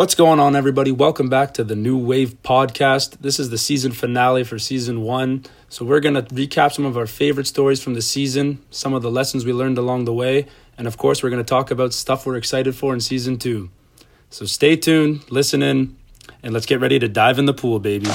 What's going on, everybody? Welcome back to the New Wave podcast. This is the season finale for season one. So, we're going to recap some of our favorite stories from the season, some of the lessons we learned along the way, and of course, we're going to talk about stuff we're excited for in season two. So, stay tuned, listen in, and let's get ready to dive in the pool, baby.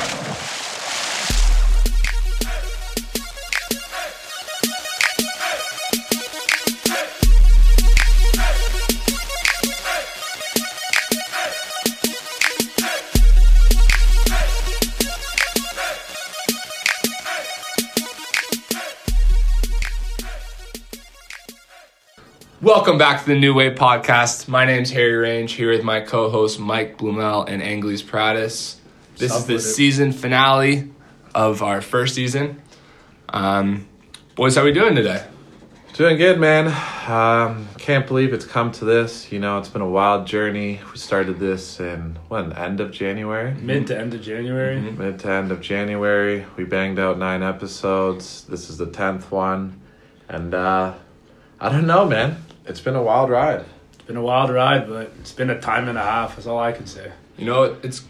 Welcome back to the New Wave Podcast. My name's Harry Range here with my co-host Mike Blumel and Angelis Pradis. This Sup is the with it? season finale of our first season. Um, boys, how we doing today? Doing good, man. Um, can't believe it's come to this. You know, it's been a wild journey. We started this in when end of January, Mid to end of January. mid to end of January. We banged out nine episodes. This is the tenth one, and uh, I don't know, man. It's been a wild ride. It's been a wild ride, but it's been a time and a half. That's all I can say. You know, it's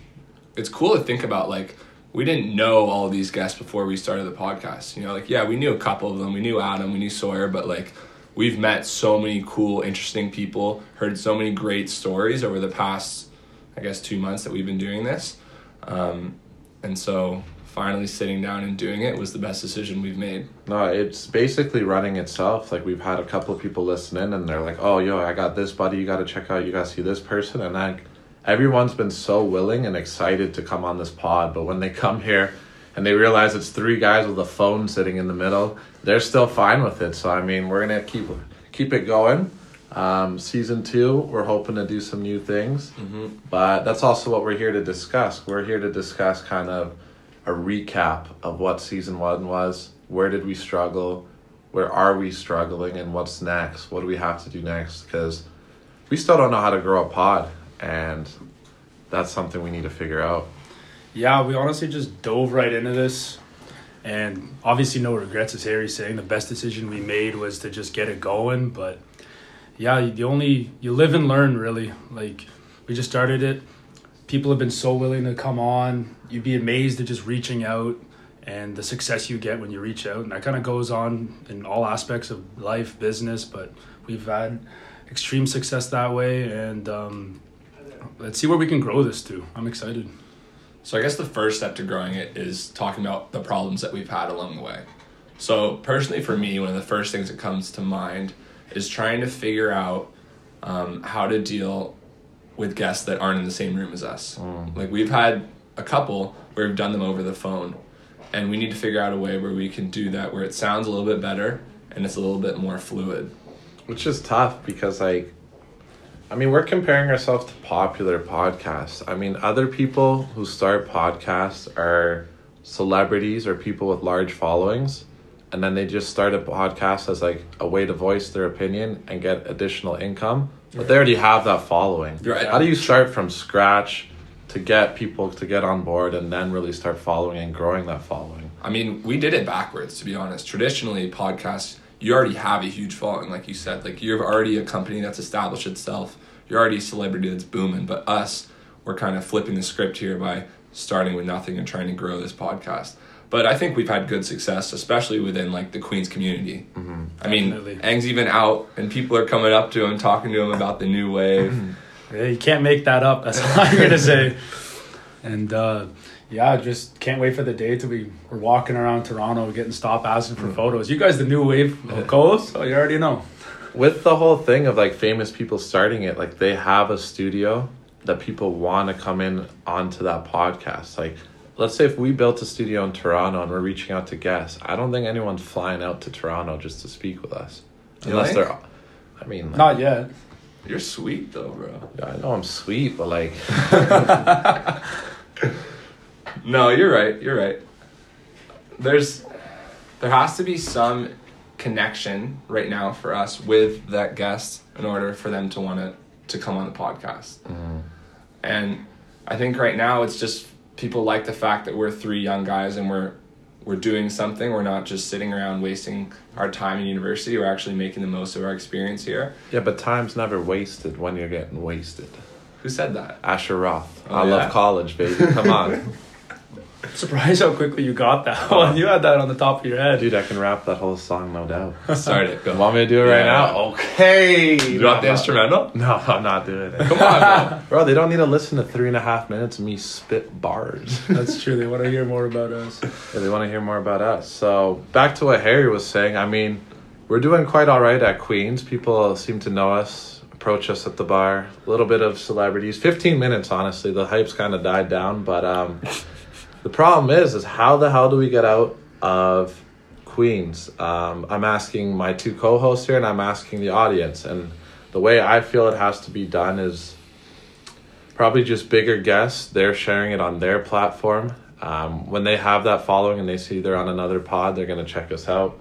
it's cool to think about. Like, we didn't know all these guests before we started the podcast. You know, like yeah, we knew a couple of them. We knew Adam. We knew Sawyer, but like. We've met so many cool, interesting people, heard so many great stories over the past, I guess, two months that we've been doing this. Um, and so finally sitting down and doing it was the best decision we've made. No, it's basically running itself. Like we've had a couple of people listen in, and they're like, "Oh, yo, I got this buddy. You got to check out. You got to see this person." And like, everyone's been so willing and excited to come on this pod. But when they come here, and they realize it's three guys with a phone sitting in the middle, they're still fine with it. So I mean, we're gonna keep keep it going. Um, season two, we're hoping to do some new things, but that's also what we're here to discuss. We're here to discuss kind of a recap of what season one was. Where did we struggle? Where are we struggling? And what's next? What do we have to do next? Because we still don't know how to grow a pod, and that's something we need to figure out. Yeah, we honestly just dove right into this. And obviously, no regrets, as Harry's saying. The best decision we made was to just get it going. But yeah, you only, you live and learn, really. Like, we just started it. People have been so willing to come on. You'd be amazed at just reaching out and the success you get when you reach out. And that kind of goes on in all aspects of life, business. But we've had extreme success that way. And um, let's see where we can grow this to. I'm excited. So I guess the first step to growing it is talking about the problems that we've had along the way. So personally, for me, one of the first things that comes to mind is trying to figure out um, how to deal with guests that aren't in the same room as us. Mm. Like we've had a couple where we've done them over the phone, and we need to figure out a way where we can do that where it sounds a little bit better and it's a little bit more fluid. Which is tough because, like, I mean, we're comparing ourselves to popular podcasts. I mean, other people who start podcasts are celebrities or people with large followings, and then they just start a podcast as like a way to voice their opinion and get additional income. But they already have that following. Right. How do you start from scratch to get people to get on board and then really start following and growing that following? I mean, we did it backwards, to be honest. Traditionally, podcasts, you already have a huge following, like you said. Like, you're already a company that's established itself. You're already a celebrity that's booming. But us, we're kind of flipping the script here by starting with nothing and trying to grow this podcast. But I think we've had good success, especially within, like, the Queens community. Mm-hmm. I mean, Definitely. Ang's even out, and people are coming up to him, talking to him about the new wave. Yeah, you can't make that up. That's all I'm gonna say. And uh, yeah, just can't wait for the day till we we're walking around Toronto, getting stopped asking for photos. You guys, the new wave co-hosts, oh, you already know. with the whole thing of like famous people starting it, like they have a studio that people want to come in onto that podcast. Like, let's say if we built a studio in Toronto and we're reaching out to guests, I don't think anyone's flying out to Toronto just to speak with us, You unless think? they're. I mean, like, Not yet. You're sweet, though, bro. I know I'm sweet, but like, No, you're right. You're right. There's there has to be some connection right now for us with that guest in order for them to want to to come on the podcast. Mm-hmm. And I think right now it's just people like the fact that we're three young guys and we're we're doing something. We're not just sitting around wasting our time in university. We're actually making the most of our experience here. yeah, but time's never wasted when you're getting wasted. Who said that? Asher Roth. Oh, I yeah. love college, baby. Come on. Surprised how quickly you got that one. You had that on the top of your head. Dude, I can rap that whole song, no doubt. Start it. Go. You want me to do it right Yeah. now? Okay. You drop the instrumental? No, I'm not doing it. Come on, bro. Bro, they don't need to listen to three and a half minutes of me spit bars. That's true. They want to hear more about us. Yeah, they want to hear more about us. So back to what Harry was saying. I mean, we're doing quite all right at Queens. People seem to know us, approach us at the bar. A little bit of celebrities. Fifteen minutes, honestly. The hype's kind of died down, but um, the problem is, is how the hell do we get out of Queens? Um, I'm asking my two co-hosts here, and I'm asking the audience. And the way I feel it has to be done is probably just bigger guests. They're sharing it on their platform. Um, when they have that following and they see they're on another pod, they're gonna check us out.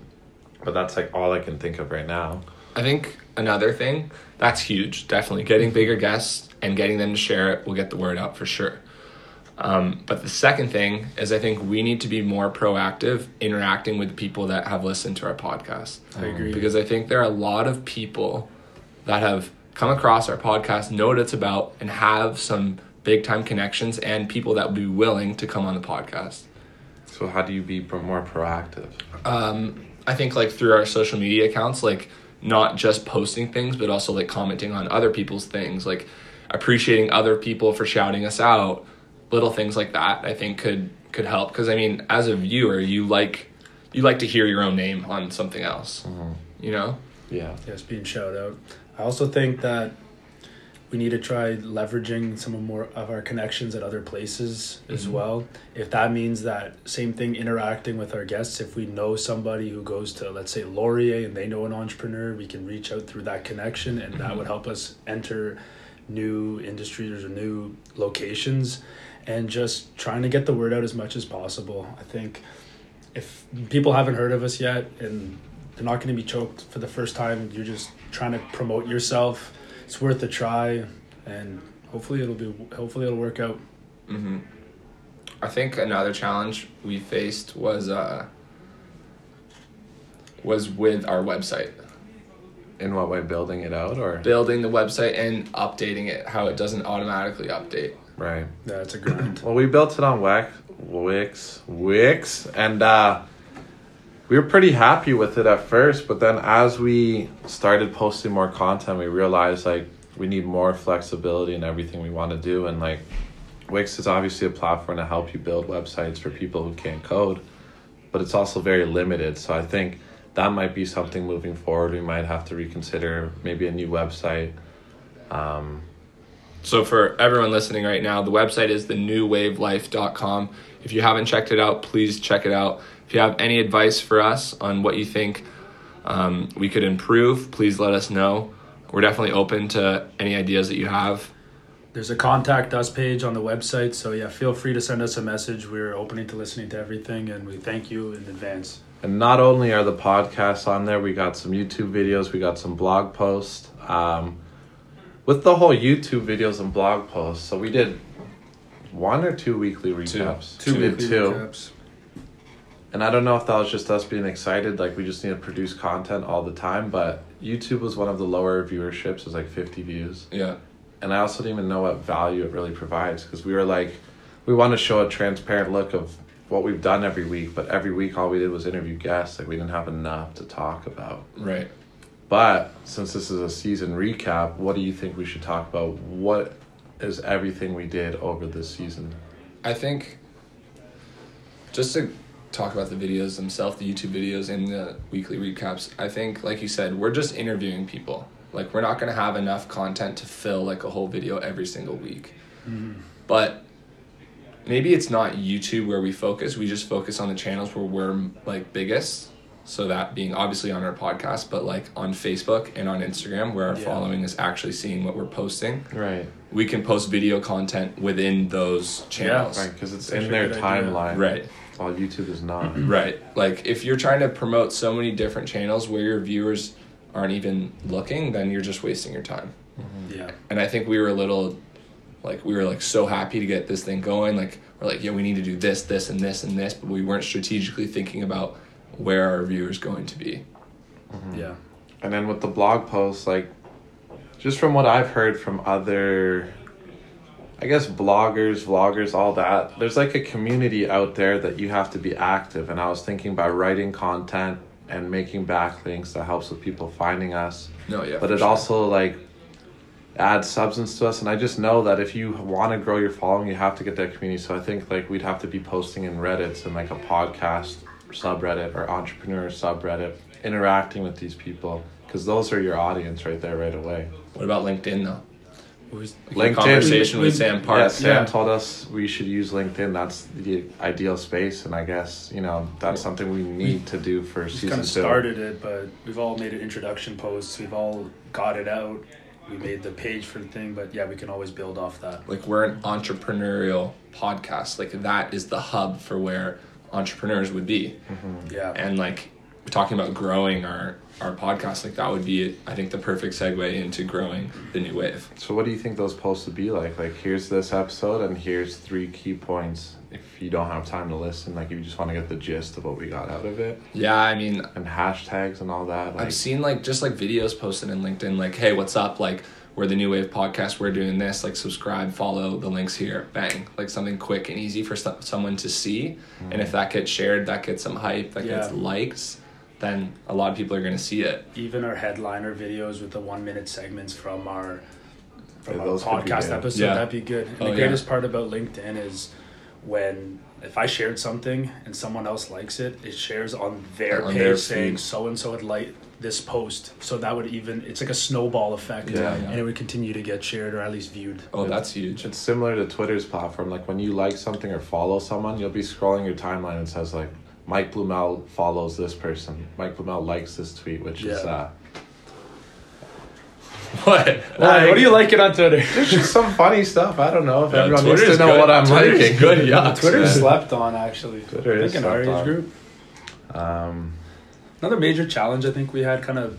But that's like all I can think of right now. I think another thing that's huge. Definitely getting bigger guests and getting them to share it will get the word out for sure. Um, but the second thing is, I think we need to be more proactive interacting with the people that have listened to our podcast. I agree. Because I think there are a lot of people that have come across our podcast, know what it's about, and have some big time connections and people that would be willing to come on the podcast. So how do you be more proactive? um, I think like through our social media accounts, like not just posting things, but also like commenting on other people's things, like appreciating other people for shouting us out, little things like that. I think could could help because I mean, as a viewer, you like you like to hear your own name on something else, mm-hmm. you know. Yeah. Yes, being shout out. I also think that we need to try leveraging some of more of our connections at other places as mm-hmm. well. If that means that same thing interacting with our guests, if we know somebody who goes to let's say Laurier and they know an entrepreneur, we can reach out through that connection and that mm-hmm. would help us enter new industries or new locations and just trying to get the word out as much as possible. I think if people haven't heard of us yet and they're not going to be choked for the first time, you're just trying to promote yourself. It's worth a try, and hopefully it'll be hopefully it'll work out. Mm-hmm. I think another challenge we faced was uh, was with our website. In what way? Building it out or building the website and updating it how it doesn't automatically update right? Yeah, it's a grind. Well, we built it on Wix, Wix, Wix, and uh, we were pretty happy with it at first. But then, as we started posting more content, we realized like we need more flexibility in everything we want to do. And like, Wix is obviously a platform to help you build websites for people who can't code, but it's also very limited. So I think that might be something moving forward. We might have to reconsider maybe a new website. Um, so for everyone listening right now the website is thenewwavelife.com if you haven't checked it out please check it out if you have any advice for us on what you think um, we could improve please let us know we're definitely open to any ideas that you have There's a contact us page on the website, so yeah, feel free to send us a message. We're opening to listening to everything, and we thank you in advance. And not only are the podcasts on there, we got some YouTube videos, we got some blog posts. Um, with the whole YouTube videos and blog posts, so we did one or two weekly recaps. Two. We weekly two. recaps. And I don't know if that was just us being excited, like we just need to produce content all the time, but YouTube was one of the lower viewerships, it was like 50 views. yeah And I also didn't even know what value it really provides because we were like, we want to show a transparent look of what we've done every week, but every week all we did was interview guests. Like we didn't have enough to talk about. right But since this is a season recap, what do you think we should talk about? What is everything we did over this season? I think just to talk about the videos themselves, the YouTube videos and the weekly recaps, I think like you said, we're just interviewing people. Like we're not going to have enough content to fill like a whole video every single week. Mm-hmm. But maybe it's not YouTube where we focus. We just focus on the channels where we're like biggest. So that being obviously on our podcast, but like on Facebook and on Instagram where our Yeah. following is actually seeing what we're posting. Right. We can post video content within those channels. Right, because it's That's in their good idea. timeline. Right. While YouTube is not. Right. Like if you're trying to promote so many different channels where your viewers aren't even looking, then you're just wasting your time. Mm-hmm. Yeah, And I think we were a little like we were like so happy to get this thing going. Like we're like, yeah, we need to do this, this, and this, and this, but we weren't strategically thinking about where our viewers going to be. Mm-hmm. yeah. And then with the blog posts, like, just from what I've heard from other I guess bloggers, vloggers, all that. There's like a community out there that you have to be active. And I was thinking by writing content and making backlinks that helps with people finding us. No, yeah. but it sure. also like adds substance to us. And I just know that if you want to grow your following, you have to get that community. So I think like we'd have to be posting in Reddits and like a podcast subreddit or entrepreneur subreddit, interacting with these people because those are your audience right there right away. What about LinkedIn though? Like LinkedIn- your conversation with we- Sam Yeah, Sam Yeah. told us we should use LinkedIn. That's the ideal space, and I guess you know that's something we need to do for We season kind of two. started it, but we've all made an introduction posts. We've all got it out. We made the page for the thing, but yeah, we can always build off that. Like we're an entrepreneurial podcast. Like that is the hub for where entrepreneurs would be. Mm-hmm. Yeah. And like we're talking about growing our our podcast, like that would be I think the perfect segue into growing the new wave. So, what do you think those posts would be like? Like, here's this episode, and here's three key points. If you don't have time to listen, like, if you just want to get the gist of what we got out of it, Yeah, I mean and hashtags and all that. Like, I've seen like just like videos posted in LinkedIn, like, hey, what's up? Like, we're the New Wave Podcast. We're doing this. Like, subscribe, follow the links here. Bang! Like something quick and easy for some, someone to see. And if mm. that gets shared, that gets some hype, that gets likes, then a lot of people are gonna see it. Even our headliner videos with the one minute segments from our from Yeah, our those could be podcast episode, Yeah. that'd be good. And Oh, the yeah. greatest part about LinkedIn is when if I shared something and someone else likes it, it shares on their On page their saying so and so had liked this post. So that would even it's like a snowball effect. Yeah, yeah. And it would continue to get shared or at least viewed. Oh, that's huge. it's similar to Twitter's platform. Like, when you like something or follow someone, you'll be scrolling your timeline and it says, like, Mike Blumel follows this person. Mike Blumel likes this tweet, which is uh, What? Why? what do you liking on Twitter? There's just some funny stuff. I don't know if Yeah, everyone needs to know good. what I'm Twitter's liking. good, yeah. Twitter slept on actually. Twitter I is think in our slept age on. group. Um, Another major challenge I think we had kind of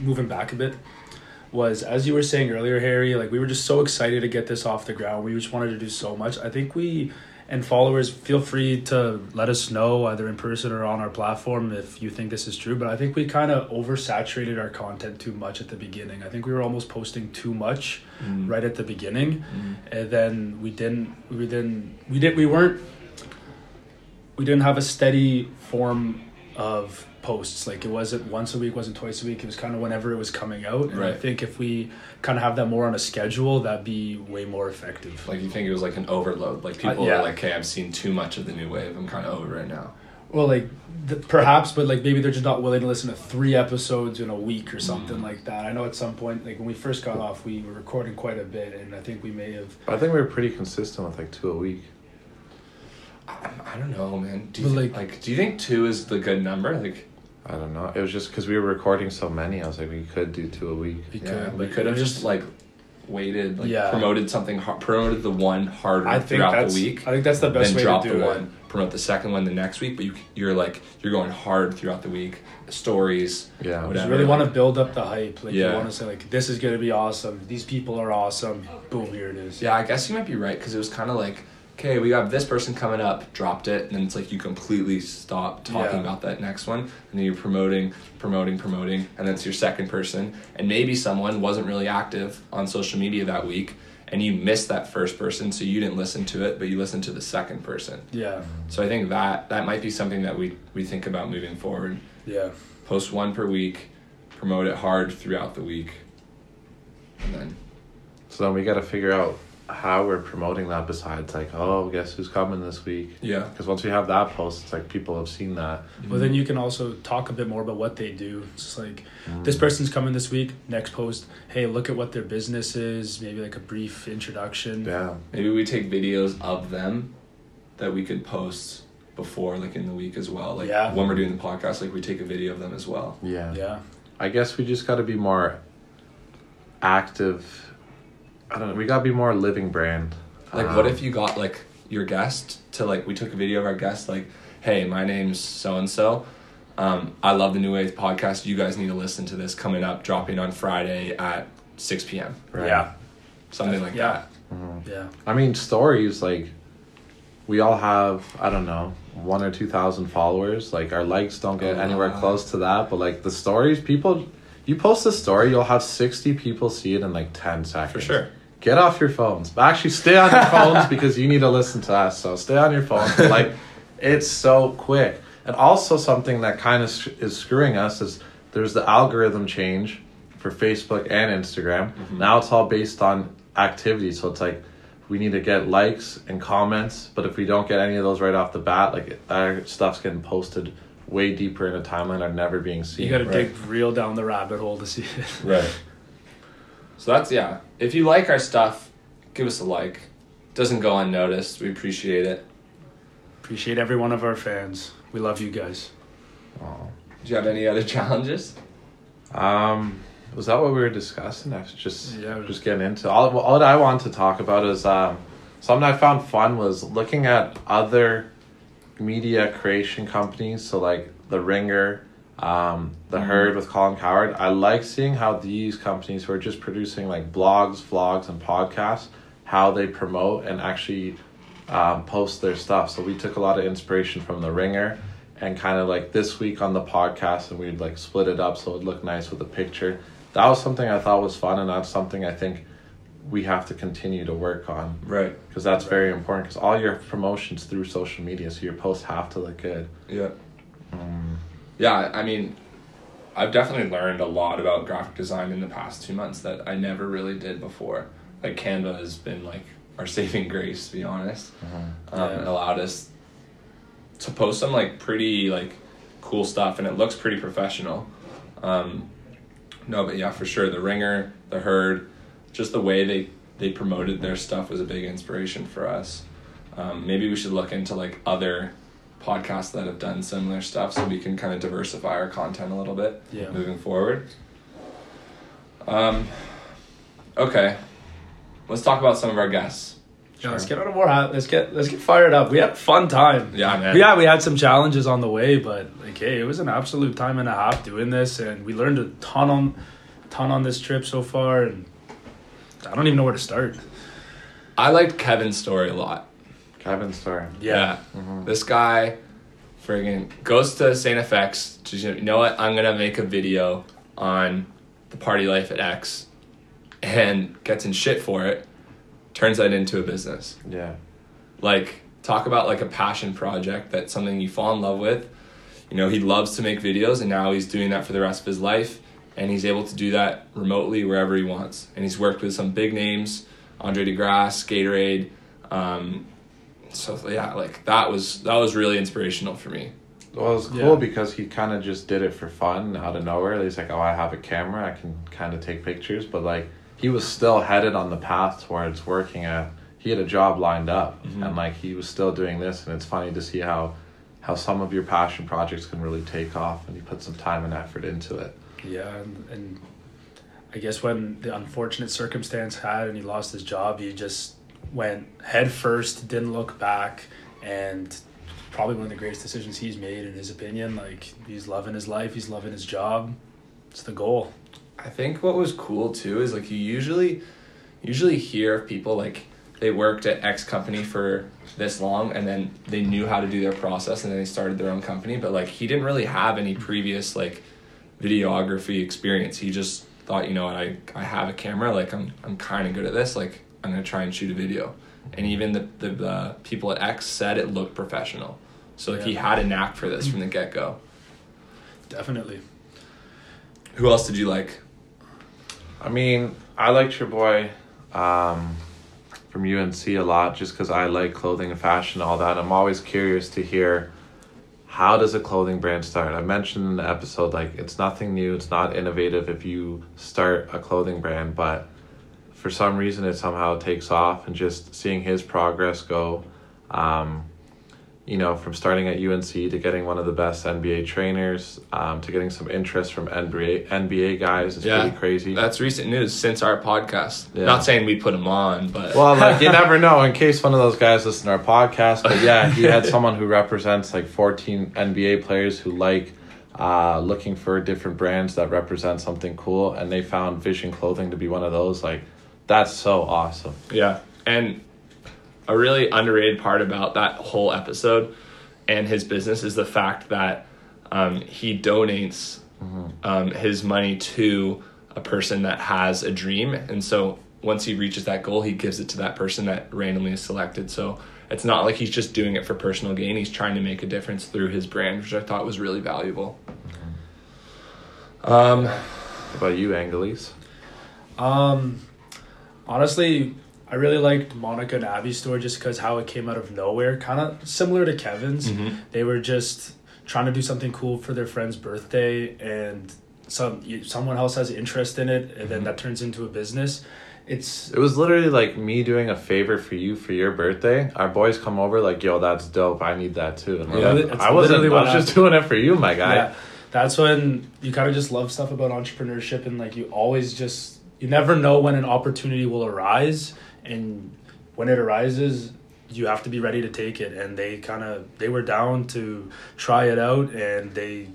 moving back a bit was as you were saying earlier, Harry, like we were just so excited to get this off the ground. We just wanted to do so much. I think we and followers feel free to let us know either in person or on our platform if you think this is true. But I think we kind of oversaturated our content too much at the beginning. I think we were almost posting too much Mm. right at the beginning, and then we didn't. We didn't. We did. We weren't. We didn't have a steady form of posts. Like it wasn't once a week, wasn't twice a week. It was kind of whenever it was coming out. And I think if we kind of have that more on a schedule, that'd be way more effective. Like you think it was like an overload. Like uh, people yeah. are like, "Hey, I've seen too much of the new wave. I'm kind of over it now." Well, like the, perhaps, but like maybe they're just not willing to listen to three episodes in a week or something mm. like that. I know at some point, like when we first got off, we were recording quite a bit, and I think we may have. I think we were pretty consistent with like two a week. I, I don't know, man. Do you But, think, like, do you think two is the good number? Like, I don't know. It was just because we were recording so many. I was like, we could do two a week. We yeah, could, we could have just like waited, like Yeah. promoted something, promoted the one harder I think throughout the week. I think that's the best then way drop to the do it. one, promote the second one the next week. But you, you're like, you're going hard throughout the week. Stories. Yeah. You Whatever. really want to build up the hype. Like Yeah. you want to say like this is gonna be awesome. These people are awesome. Boom, here it is. Yeah, I guess you might be right because it was kind of like, okay, we have this person coming up, dropped it, and then it's like you completely stop talking Yeah. about that next one, and then you're promoting, promoting, promoting, and then it's your second person, and maybe someone wasn't really active on social media that week, and you missed that first person, so you didn't listen to it, but you listened to the second person. Yeah. So I think that that might be something that we we think about moving forward. Yeah. Post one per week, promote it hard throughout the week, and then So then we got to figure out how we're promoting that besides like, oh, guess who's coming this week? yeah. Because once we have that post, it's like people have seen that. Well, then you can also talk a bit more about what they do. It's just like Mm. this person's coming this week. Next post, hey, look at what their business is. Maybe like a brief introduction. Yeah. Maybe we take videos of them that we could post before, like in the week as well. Like Yeah. when we're doing the podcast, like we take a video of them as well. Yeah. Yeah. I guess we just got to be more active. I don't know. We got to be more a living brand. Like, Um, what if you got like your guest to like we took a video of our guest, like, hey, my name's so and so. Um, I love the New Wave podcast. You guys need to listen to this coming up, dropping on Friday at six p.m. Right. Yeah. Something like Yeah. that. Yeah. I mean, stories like we all have. I don't know, one or two thousand followers. Like our likes don't get A anywhere lot. close to that. But like the stories, people, you post a story, you'll have sixty people see it in like ten seconds. For sure. get off your phones. Actually, stay on your phones because you need to listen to us. So stay on your phones. like, it's so quick. And also something that kind of is screwing us is there's the algorithm change for Facebook and Instagram. Mm-hmm. Now it's all based on activity. So it's like we need to get likes and comments, but if we don't get any of those right off the bat, like our stuff's getting posted way deeper in a timeline are never being seen. You got to Right. dig real down the rabbit hole to see it. Right. So that's yeah. If you like our stuff, give us a like. Doesn't go unnoticed. We appreciate it. Appreciate every one of our fans. We love you guys. Oh. Do you have any other challenges? Um, was that what we were discussing? I was just Yeah. just getting into all. All that I want to talk about is um, something I found fun was looking at other media creation companies. So like the Ringer, um, the Herd with Colin Cowherd. I like seeing how these companies who are just producing like blogs, vlogs, and podcasts, how they promote and actually um, post their stuff. So we took a lot of inspiration from the Ringer and kind of like this week on the podcast and we'd like split it up so it would look nice with a picture. That was something I thought was fun and that's something I think we have to continue to work on Right. because that's very important because all your promotions through social media so your posts have to look good. Yeah. Mm. Yeah, I mean, I've definitely learned a lot about graphic design in the past two months that I never really did before. Like Canva has been like our saving grace, to be honest. Um, Yeah. It allowed us to post some like pretty like cool stuff, and it looks pretty professional. Um, no, but yeah, for sure, the Ringer, the Herd, just the way they they promoted their stuff was a big inspiration for us. Um, maybe we should look into like other podcasts that have done similar stuff so we can kind of diversify our content a little bit Yeah. moving forward. Um, okay, let's talk about some of our guests. Yeah, let's get on a more. hot- Let's get let's get fired up. We had a fun time. Yeah, man. Yeah, we had some challenges on the way, but like, hey, it was an absolute time and a half doing this, and we learned a ton on, ton on this trip so far, and I don't even know where to start. I liked Kevin's story a lot. Kevin's story. Yeah, mm-hmm. This guy friggin' goes to St. FX to you know what? I'm gonna make a video on the party life at X and gets in shit for it, turns that into a business. Yeah. Like talk about like a passion project that's something you fall in love with. You know, he loves to make videos and now he's doing that for the rest of his life and he's able to do that remotely wherever he wants. And he's worked with some big names, Andre De Grasse, Gatorade, um, so yeah, like that was that was really inspirational for me. Well, it was cool Yeah. because he kind of just did it for fun out of nowhere. He's like, "Oh, I have a camera. I can kind of take pictures." But like, he was still headed on the path towards working at. He had a job lined up, and like he was still doing this. And it's funny to see how, how some of your passion projects can really take off, and you put some time and effort into it. Yeah, and, and I guess when the unfortunate circumstance had and he lost his job, he just went head first, didn't look back, and probably one of the greatest decisions he's made in his opinion. Like he's loving his life, he's loving his job. It's the goal. I think what was cool too is like you usually usually hear people like they worked at X company for this long and then they knew how to do their process and then they started their own company but like he didn't really have any previous like videography experience. He just thought you know what I, I have a camera like I'm I'm kind of good at this like I'm gonna try and shoot a video. And even the the uh, people at X said it looked professional. So like he had a knack for this from the get go Definitely. who else did you like? I mean, I liked your boy um, from UNC a lot just because I like clothing and fashion and all that. I'm always curious to hear how does a clothing brand start. I mentioned in the episode like it's nothing new, it's not innovative if you start a clothing brand, but for some reason it somehow takes off and just seeing his progress go. Um, you know, from starting at UNC to getting one of the best NBA trainers, um, to getting some interest from NBA NBA guys is pretty crazy. That's recent news since our podcast. Yeah. Not saying we put him on, but Well, like you never know in case one of those guys listen to our podcast. But yeah, he had someone who represents like 14 NBA players who like uh, looking for different brands that represent something cool, and they found Vision Clothing to be one of those. Like, that's so awesome. yeah. And a really underrated part about that whole episode and his business is the fact that um, he donates um, his money to a person that has a dream, and so once he reaches that goal, he gives it to that person that randomly is selected. So it's not like he's just doing it for personal gain. He's trying to make a difference through his brand, which I thought was really valuable. Um, What about you, Angelis? Um, honestly, I really liked Monica and Abby's story just because how it came out of nowhere, kind of similar to Kevin's. Mhm. They were just trying to do something cool for their friend's birthday, and some someone else has interest in it, and then Mhm. that turns into a business. It's It was literally like me doing a favor for you for your birthday. Our boys come over like, "Yo, that's dope. I need that too." And Yeah, like, I wasn't. I was just doing it for you, my guy. yeah, that's when you kind of just love stuff about entrepreneurship, and like you always just you never know when an opportunity will arise, and when it arises, you have to be ready to take it. And they kind of they were down to try it out, and they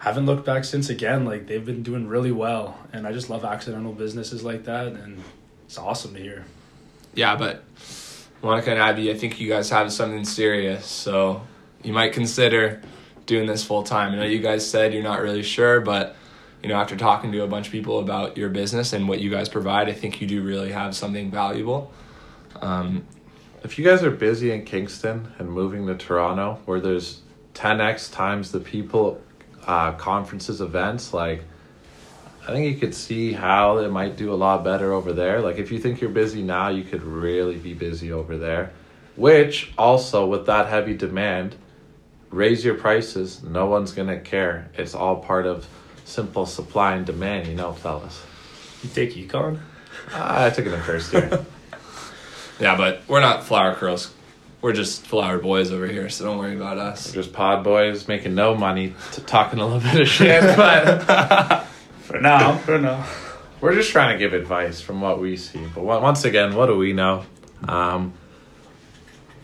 haven't looked back since. Again, like they've been doing really well, and I just love accidental businesses like that, and it's awesome to hear. yeah, but Monica and Abby, I think you guys have something serious, so you might consider doing this full time. I know you guys said you're not really sure, but you know, after talking to a bunch of people about your business and what you guys provide, I think you do really have something valuable. Um, If you guys are busy in Kingston and moving to Toronto, where there's 10x times the people, uh, conferences, events, like, I think you could see how it might do a lot better over there. Like, if you think you're busy now, you could really be busy over there. Which, also, with that heavy demand, raise your prices. No one's to care. It's all part of simple supply and demand, you know, fellas. You take econ. Ah, I took it in first year. yeah, but we're not flower curls. We're just flower boys over here, so don't worry about us. Just pod boys making no money, t- talking a little bit of shit, but For now, for now. we're just trying to give advice from what we see. But once again, what do we know? Um,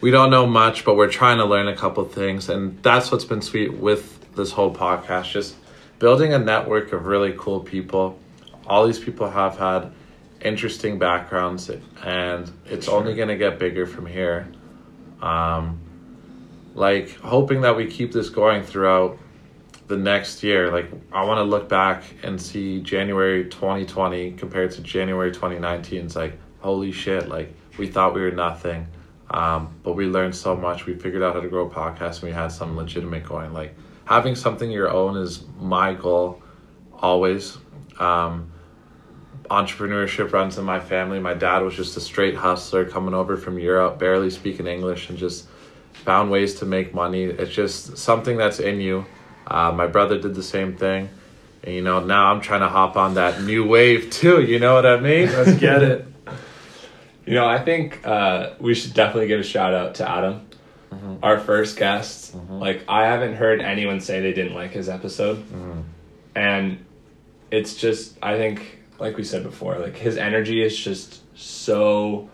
we don't know much, but we're trying to learn a couple things, and that's what's been sweet with this whole podcast. Just building a network of really cool people. All these people have had interesting backgrounds, and it's only going to get bigger from here. Um, like hoping that we keep this going throughout the next year. Like I want to look back and see January 2020 compared to January 2019. It's like holy shit! Like we thought we were nothing, um, but we learned so much. We figured out how to grow a podcast, and we had something legitimate going. Like having something your own is my goal always. Um, entrepreneurship runs in my family. My dad was just a straight hustler coming over from Europe, barely speaking English, and just found ways to make money. It's just something that's in you. Uh, my brother did the same thing. And, you know, now I'm trying to hop on that new wave too. You know what I mean? Let's get it. You know, I think uh, we should definitely give a shout out to Adam, Mm-hmm. our first guest. Mm-hmm. Like, I haven't heard anyone say they didn't like his episode. Mm-hmm. And it's just, I think, like we said before, like his energy is just so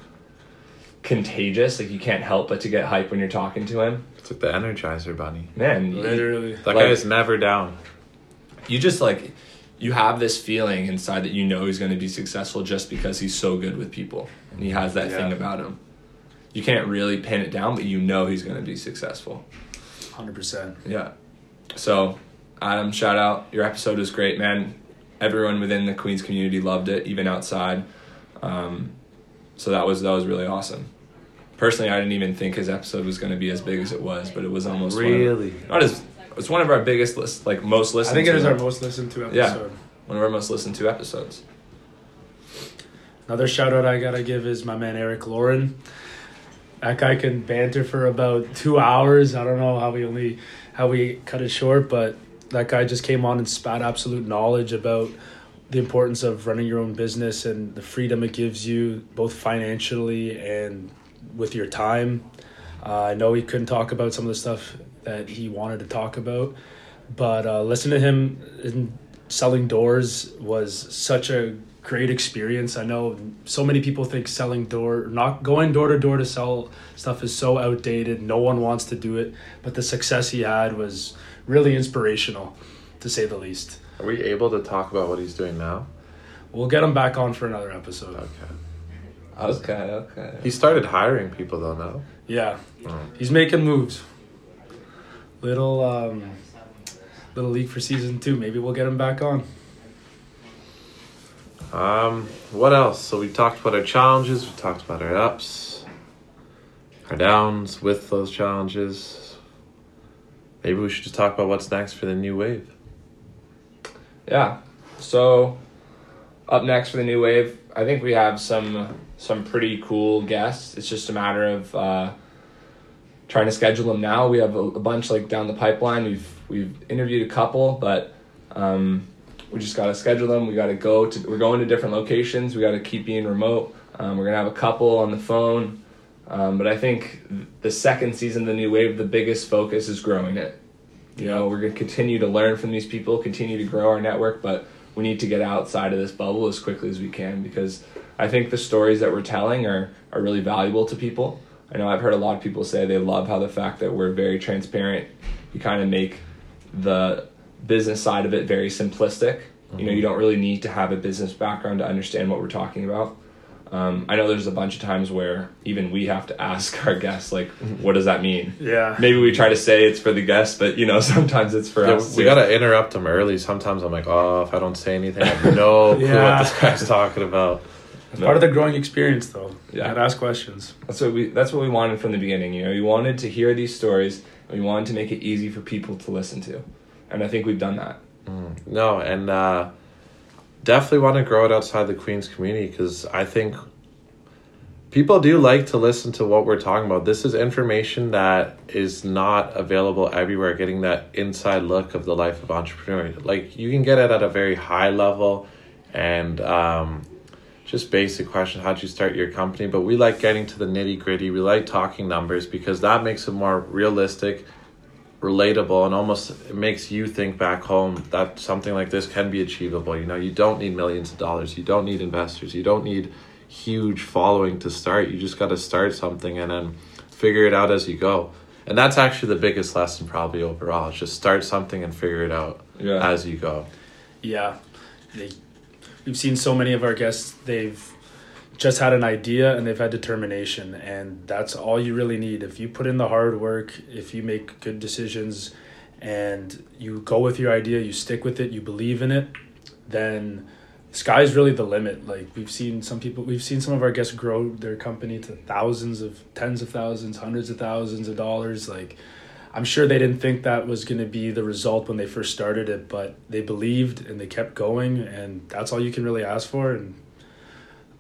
contagious. Like, you can't help but to get hype when you're talking to him. It's like the Energizer Bunny. Man, Literally. That Like- guy is never down. you just like you have this feeling inside that you know he's going to be successful just because he's so good with people and he has that thing about him you can't really pin it down but you know he's going to be successful 100%. yeah so adam shout out your episode was great man everyone within the queens community loved it even outside um, so that was that was really awesome personally i didn't even think his episode was going to be as big as it was but it was almost one of- Really? not as it's one of our biggest list like most listened. I think it to is our most listened to episode. Yeah. one of our most listened to episodes Another shout out I gotta give is my man Eric Lauren. That guy can banter for about two hours. I don't know how we only how we cut it short, but that guy just came on and spat absolute knowledge about the importance of running your own business and the freedom it gives you, both financially and with your time. Uh, I know he couldn't talk about some of the stuff that he wanted to talk about, but uh, listen to him in selling doors was such a great experience. I know so many people think selling door, not going door to door to sell stuff is so outdated. No one wants to do it, but the success he had was really inspirational, to say the least. Are we able to talk about what he's doing now? We'll get him back on for another episode. Okay. Okay, okay. He started hiring people though, no? Yeah, Oh. he's making moves. Little um, little leak for season two. Maybe we'll get him back on. Um, what else? So we talked about our challenges. We talked about our ups, our downs with those challenges. Maybe we should just talk about what's next for the new wave. Yeah. So up next for the new wave, I think we have some some pretty cool guests. It's just a matter of uh, trying to schedule them now. We have a, a bunch like down the pipeline. We've we've interviewed a couple, but um, we just got to schedule them. We got to go to. We're going to different locations. We got to keep being remote. Um, we're gonna have a couple on the phone. Um, but I think the second season the new wave, the biggest focus is growing it. You know, we're gonna continue to learn from these people, continue to grow our network, but we need to get outside of this bubble as quickly as we can because I think the stories that we're telling are are really valuable to people. I know I've heard a lot of people say they love how the fact that we're very transparent. We kind of make the business side of it very simplistic. You know, you don't really need to have a business background to understand what we're talking about. Um, I know there's a bunch of times where even we have to ask our guests, like, what does that mean? Yeah. Maybe we try to say it's for the guests, but you know, sometimes it's for Yeah, us. we gotta interrupt them early. Sometimes I'm like, oh, if I don't say anything, I have no clue Yeah. what this guy's talking about. It's part of the growing experience, though. Yeah. Yeah. And ask questions. That's what we. That's what we wanted from the beginning. You know, we wanted to hear these stories, and we wanted to make it easy for people to listen to, and I think we've done that. No, and uh, definitely want to grow it outside the Queens community because I think people do like to listen to what we're talking about. This is information that is not available everywhere. Getting that inside look of the life of entrepreneur, like you can get it at a very high level, and um, just basic question: How'd you start your company? But we like getting to the nitty gritty. We like talking numbers because that makes it more realistic relatable and almost makes you think back home that something like this can be achievable. You know you don't need millions of dollars. You don't need investors. You don't need huge following to start. You just got to start something and then figure it out as you go. And that's actually the biggest lesson probably overall is just start something and figure it out Yeah. as you go. Yeah. They, we've seen so many of our guests, they've just had an idea and they've had determination. And that's all you really need. If you put in the hard work, if you make good decisions and you go with your idea, you stick with it, you believe in it, then sky's really the limit. Like we've seen some people, we've seen some of our guests grow their company to thousands of, tens of thousands, hundreds of thousands of dollars. Like, I'm sure they didn't think that was going to be the result when they first started it, but they believed and they kept going, and that's all you can really ask for. And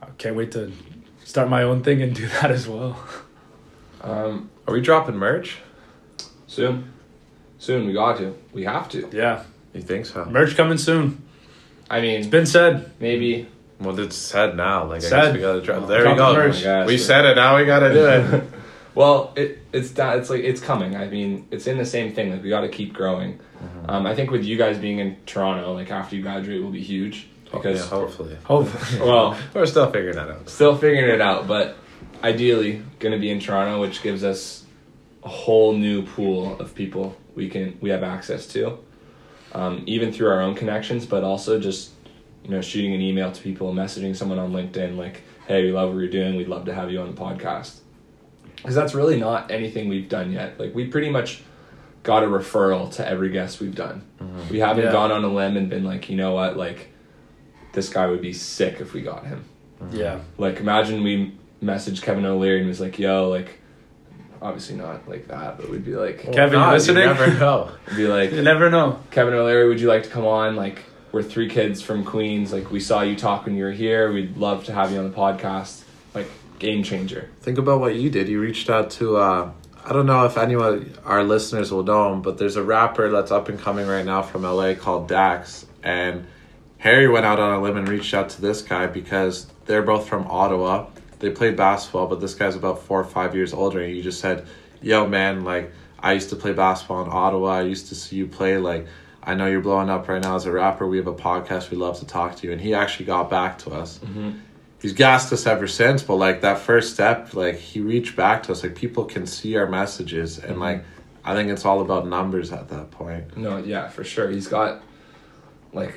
I can't wait to start my own thing and do that as well. Um, are we dropping merch soon, soon we got to. We have to. Yeah, you think so merch coming soon. I mean, It's been said. maybe. well it's said now like i guess Said. we gotta drop there Drop we go the merch. Oh gosh. we said it now we gotta do it Well, it it's that it's like it's coming. I mean, it's in the same thing. Like we got to keep growing. Mm-hmm. Um, I think with you guys being in Toronto, like after you graduate, will be huge because yeah, hopefully Hopefully. well, we're still figuring that out still figuring it out, but ideally going to be in Toronto, which gives us a whole new pool of people we can we have access to, um, even through our own connections, but also just you know shooting an email to people, messaging someone on LinkedIn like, "Hey, we love what you're doing. We'd love to have you on the podcast." Because that's really not anything we've done yet. Like we pretty much got a referral to every guest we've done. We haven't Yeah. gone on a limb and been like, you know what, like this guy would be sick if we got him. Yeah. Like imagine we messaged Kevin O'Leary and was like, "Yo, like, obviously not like that, but we'd be like, Kevin, you God, listening? never know be like, You never know. Kevin O'Leary, would you like to come on? Like, we're three kids from Queens. Like, we saw you talk when you were here. We'd love to have you on the podcast. Like, game changer. Think about what you did. You reached out to uh I don't know if anyone our listeners will know him, but there's a rapper that's up and coming right now from LA called Dax and Harry went out on a limb and reached out to this guy because they're both from Ottawa. They played basketball, but this guy's about four or five years older and he just said, Yo man, like I used to play basketball in Ottawa. I used to see you play like I know you're blowing up right now as a rapper. We have a podcast. We'd love to talk to you. And he actually got back to us mm-hmm. he's gassed us ever since but like that first step like he reached back to us like people can see our messages and mm-hmm. like i think it's all about numbers at that point No, yeah, for sure. He's got like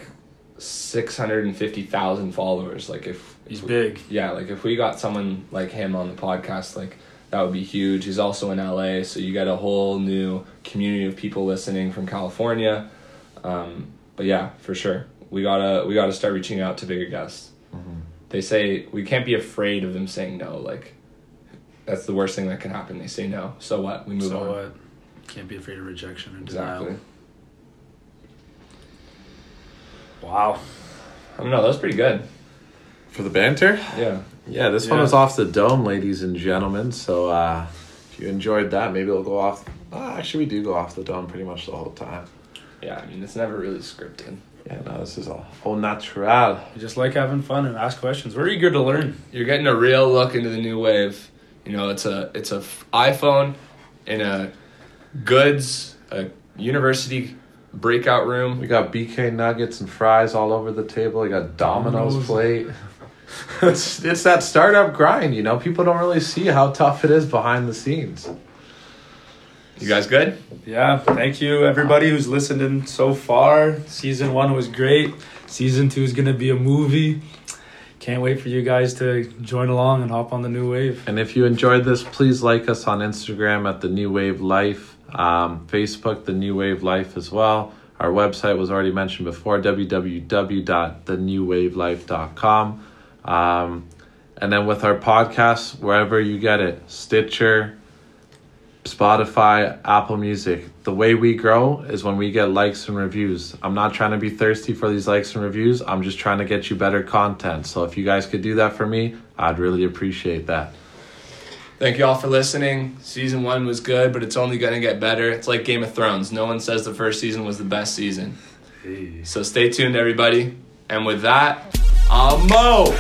six hundred and fifty thousand followers. Like, if He's big. yeah, like if we got someone like him on the podcast, like that would be huge. He's also in LA, so you get a whole new community of people listening from California. Um, but yeah, for sure, we gotta we gotta start reaching out to bigger guests. They say we can't be afraid of them saying no. Like that's the worst thing that can happen. They say no. So what? We move so on. So what? Can't be afraid of rejection or Exactly. denial. Wow. I don't know. That was pretty good. For the banter? Yeah. Yeah, this one was off the dome, ladies and gentlemen. So uh, if you enjoyed that, maybe it'll go off. Uh, actually, we do go off the dome pretty much the whole time. Yeah. I mean, it's never really scripted. Yeah, no, this is all au natural. We just like having fun and ask questions. We're eager to learn. You're getting a real look into the new wave. You know, it's a it's a f- iPhone in a goods a university breakout room. We got BK nuggets and fries all over the table. We got Domino's Domino's. plate. it's it's that startup grind, you know. People don't really see how tough it is behind the scenes. You guys good? Yeah, thank you everybody who's listening so far. Season one was great. Season two is gonna be a movie. Can't wait for you guys to join along and hop on the new wave. And if you enjoyed this, please like us on Instagram at the New Wave Life, um, Facebook, the New Wave Life as well. Our website was already mentioned before, www.thenewwavelife.com. Um, and then with our podcast, wherever you get it, Stitcher, Spotify, Apple Music. The way we grow is when we get likes and reviews. I'm not trying to be thirsty for these likes and reviews. I'm just trying to get you better content. So if you guys could do that for me, I'd really appreciate that. Thank you all for listening. Season one was good, but it's only gonna get better. It's like Game of Thrones. No one says the first season was the best season. Hey. So stay tuned, everybody. And with that, I'm Mo.